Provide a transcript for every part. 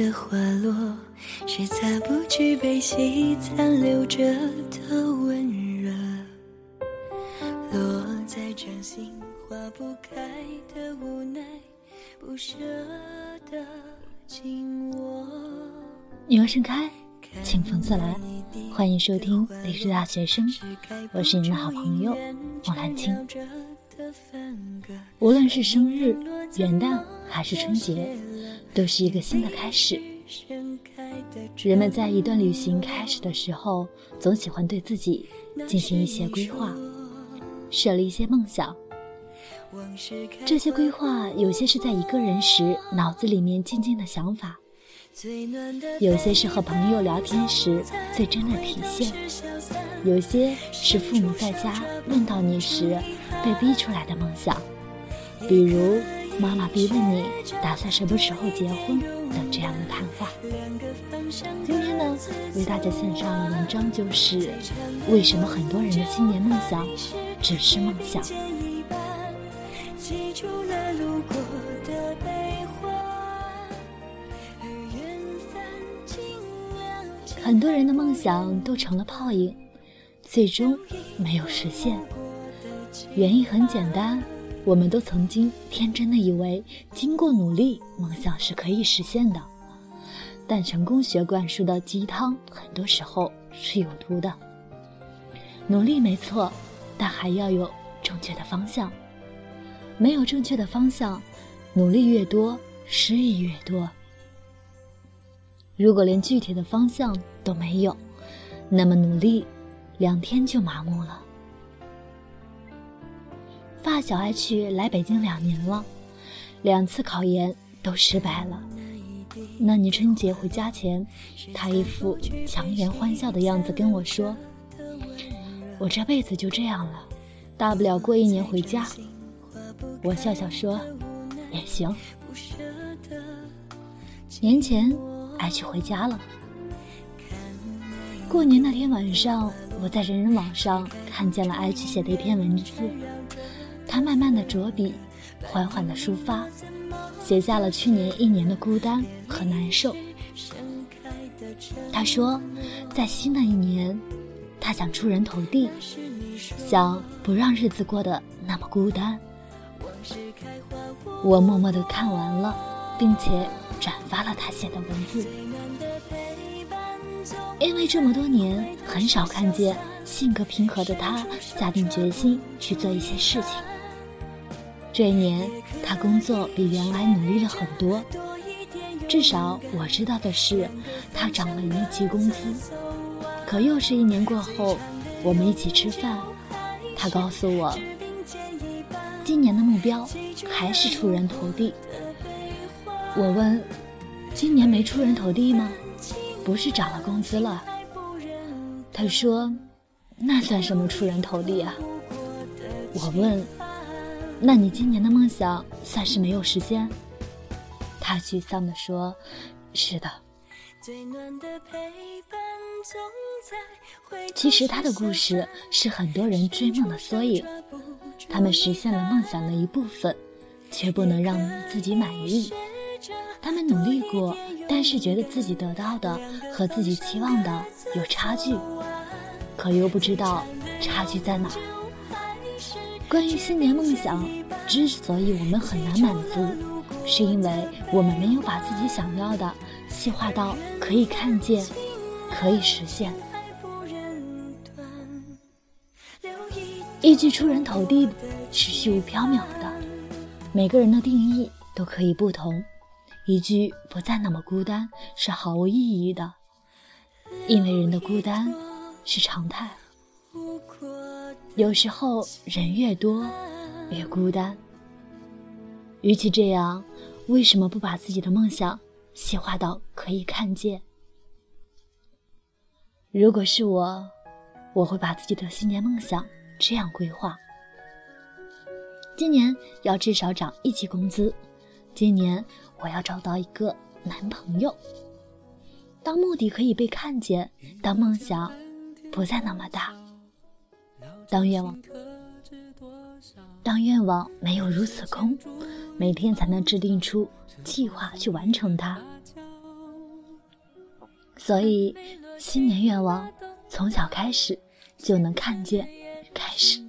的花落，是擦不去悲喜残留着的温热。落在掌心化不开的无奈，不舍得紧握。女儿盛开，清风自来。欢迎收听励志大学生，我是你的好朋友王兰青。无论是生日、元旦还是春节，都是一个新的开始。人们在一段旅行开始的时候，总喜欢对自己进行一些规划，设立一些梦想。这些规划有些是在一个人时脑子里面静静的想法。有些是和朋友聊天时最真的体现，有些是父母在家问到你时被逼出来的梦想，比如妈妈逼问你打算什么时候结婚等这样的谈话。今天呢，为大家献上的文章就是为什么很多人的新年梦想只是梦想。很多人的梦想都成了泡影，最终没有实现。原因很简单，我们都曾经天真的以为，经过努力，梦想是可以实现的。但成功学灌输的鸡汤，很多时候是有毒的。努力没错，但还要有正确的方向。没有正确的方向，努力越多，失意越多。如果连具体的方向都没有，那么努力两天就麻木了。发小 H 来北京两年了，两次考研都失败了。那年春节回家前，他一副强颜欢笑的样子跟我说：“我这辈子就这样了，大不了过一年回家。”我笑笑说：“也行。”年前。艾去回家了。过年那天晚上，我在人人网上看见了艾去写的一篇文字。他慢慢的着笔，缓缓的抒发，写下了去年一年的孤单和难受。他说，在新的一年，他想出人头地，想不让日子过得那么孤单。我默默的看完了，并且。转发了他写的文字，因为这么多年很少看见性格平和的他下定决心去做一些事情。这一年，他工作比原来努力了很多，至少我知道的是，他涨了一级工资。可又是一年过后，我们一起吃饭，他告诉我，今年的目标还是出人头地。我问：“今年没出人头地吗？不是涨了工资了？”他说：“那算什么出人头地啊？”我问：“那你今年的梦想算是没有实现？”他沮丧地说：“是的。”其实他的故事是很多人追梦的缩影，他们实现了梦想的一部分，却不能让自己满意。他们努力过，但是觉得自己得到的和自己期望的有差距，可又不知道差距在哪。关于新年梦想，之所以我们很难满足，是因为我们没有把自己想要的细化到可以看见、可以实现。一句出人头地是虚无缥缈的，每个人的定义都可以不同。一句不再那么孤单是毫无意义的，因为人的孤单是常态。有时候人越多越孤单。与其这样，为什么不把自己的梦想细化到可以看见？如果是我，我会把自己的新年梦想这样规划：今年要至少涨一级工资，今年。我要找到一个男朋友。当目的可以被看见，当梦想不再那么大，当愿望当愿望没有如此空，每天才能制定出计划去完成它。所以，新年愿望从小开始就能看见开始。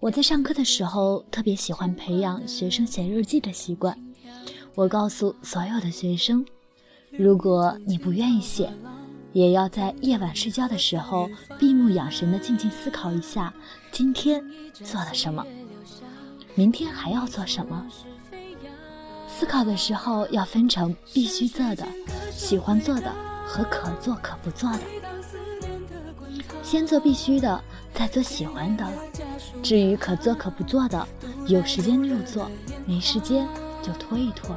我在上课的时候特别喜欢培养学生写日记的习惯。我告诉所有的学生，如果你不愿意写，也要在夜晚睡觉的时候闭目养神的静静思考一下今天做了什么，明天还要做什么。思考的时候要分成必须做的、喜欢做的和可做可不做的。先做必须的，再做喜欢的。至于可做可不做的，有时间就做，没时间就拖一拖。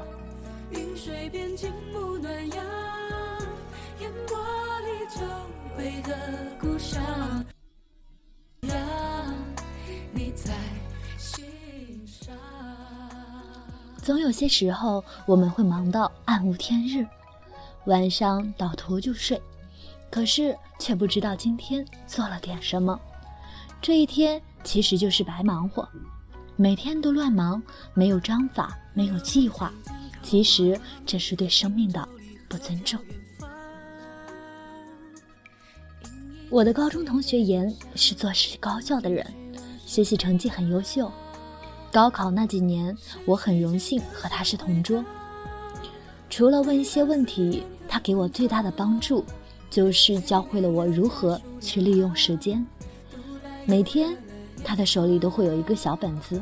总有些时候，我们会忙到暗无天日，晚上倒头就睡，可是却不知道今天做了点什么。这一天其实就是白忙活，每天都乱忙，没有章法，没有计划，其实这是对生命的不尊重。我的高中同学严是做事高效的人，学习成绩很优秀。高考那几年，我很荣幸和他是同桌。除了问一些问题，他给我最大的帮助，就是教会了我如何去利用时间。每天，他的手里都会有一个小本子，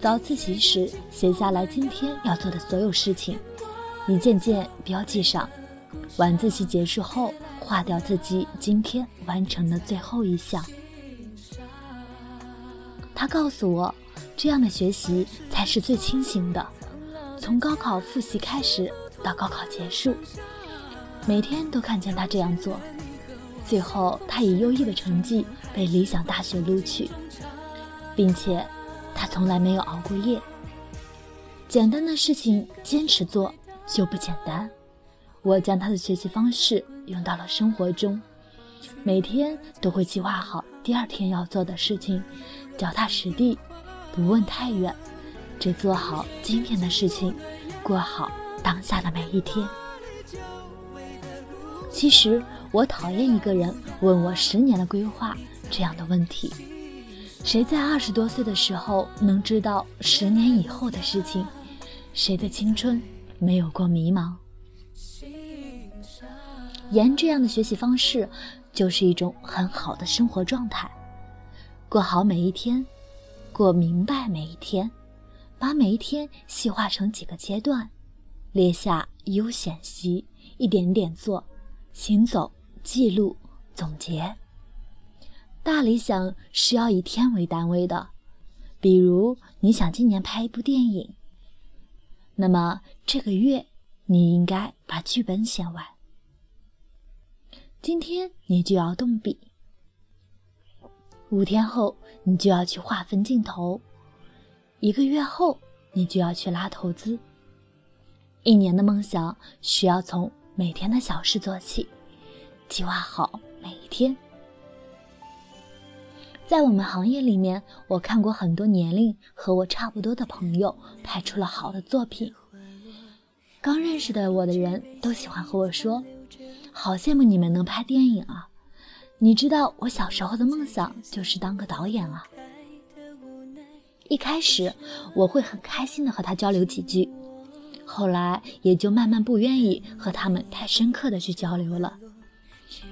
早自习时写下来今天要做的所有事情，一件件标记上；晚自习结束后，划掉自己今天完成的最后一项。他告诉我。这样的学习才是最清醒的。从高考复习开始到高考结束，每天都看见他这样做。最后，他以优异的成绩被理想大学录取，并且他从来没有熬过夜。简单的事情坚持做就不简单。我将他的学习方式用到了生活中，每天都会计划好第二天要做的事情，脚踏实地。不问太远，只做好今天的事情，过好当下的每一天。其实我讨厌一个人问我十年的规划这样的问题。谁在二十多岁的时候能知道十年以后的事情？谁的青春没有过迷茫？严这样的学习方式，就是一种很好的生活状态，过好每一天。过明白每一天，把每一天细化成几个阶段，列下优先级，一点点做，行走记录总结。大理想是要以天为单位的，比如你想今年拍一部电影，那么这个月你应该把剧本写完，今天你就要动笔。五天后，你就要去划分镜头；一个月后，你就要去拉投资。一年的梦想需要从每天的小事做起，计划好每一天。在我们行业里面，我看过很多年龄和我差不多的朋友拍出了好的作品。刚认识的我的人都喜欢和我说：“好羡慕你们能拍电影啊！”你知道我小时候的梦想就是当个导演啊。一开始我会很开心的和他交流几句，后来也就慢慢不愿意和他们太深刻的去交流了。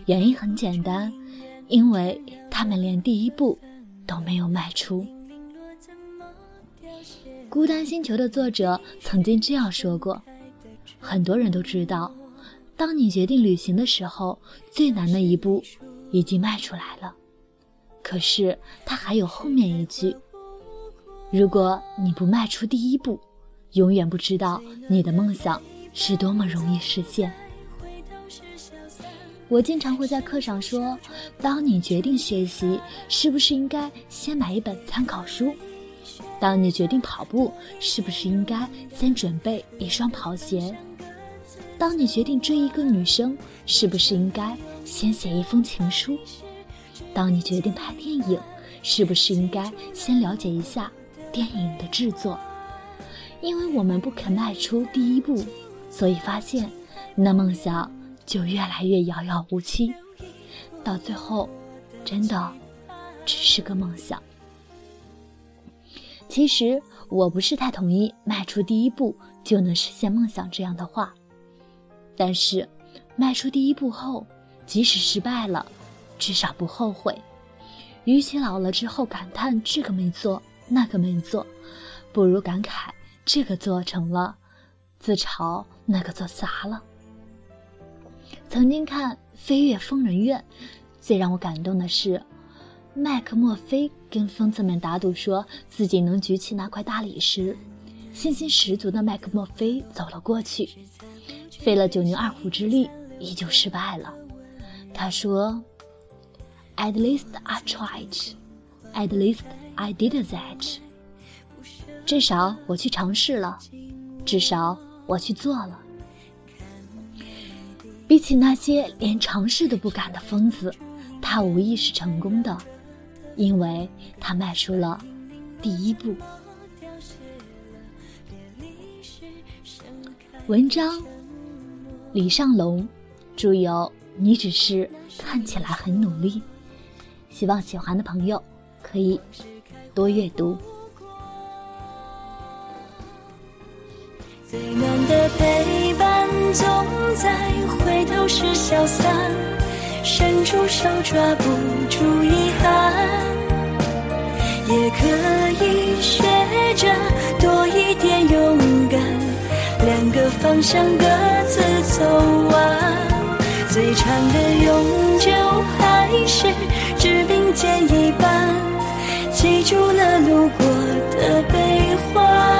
原因很简单，因为他们连第一步都没有迈出。孤单星球的作者曾经这样说过：很多人都知道，当你决定旅行的时候，最难的一步。已经迈出来了，可是他还有后面一句：如果你不迈出第一步，永远不知道你的梦想是多么容易实现。我经常会在课上说：当你决定学习，是不是应该先买一本参考书？当你决定跑步，是不是应该先准备一双跑鞋？当你决定追一个女生，是不是应该？先写一封情书。当你决定拍电影，是不是应该先了解一下电影的制作？因为我们不肯迈出第一步，所以发现，那梦想就越来越遥遥无期，到最后，真的只是个梦想。其实我不是太同意迈出第一步就能实现梦想这样的话，但是迈出第一步后，即使失败了，至少不后悔。与其老了之后感叹这个没做那个没做，不如感慨这个做成了，自嘲那个做砸了。曾经看《飞越疯人院》，最让我感动的是。麦克墨菲跟疯子们打赌，说自己能举起那块大理石。信心十足的麦克墨菲走了过去，费了九牛二虎之力，依旧失败了。他说：“At least I tried. At least I did that.” 至少我去尝试了，至少我去做了。比起那些连尝试都不敢的疯子，他无疑是成功的。因为他迈出了第一步。文章：李尚龙，著有《你只是看起来很努力》，希望喜欢的朋友可以多阅读。最暖的陪伴总在回头时消散，伸出手抓不住遗憾。也可以学着多一点勇敢，两个方向各自走完。最长的永久还是只并肩一半，记住了路过的悲欢。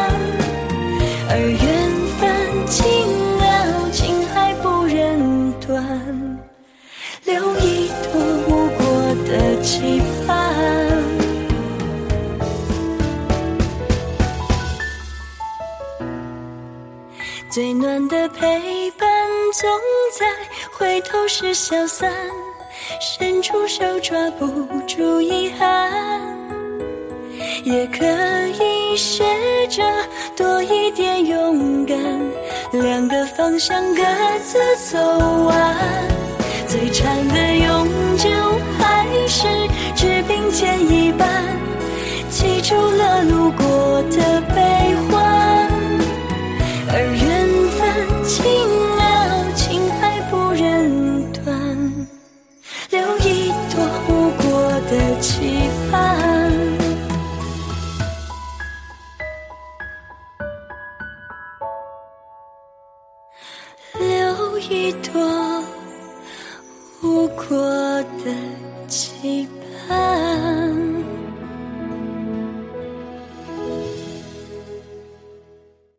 头时消散，伸出手抓不住遗憾，也可以学着多一点勇敢，两个方向各自走完，最长的永久还是只并肩一半，记住了路过的悲留一朵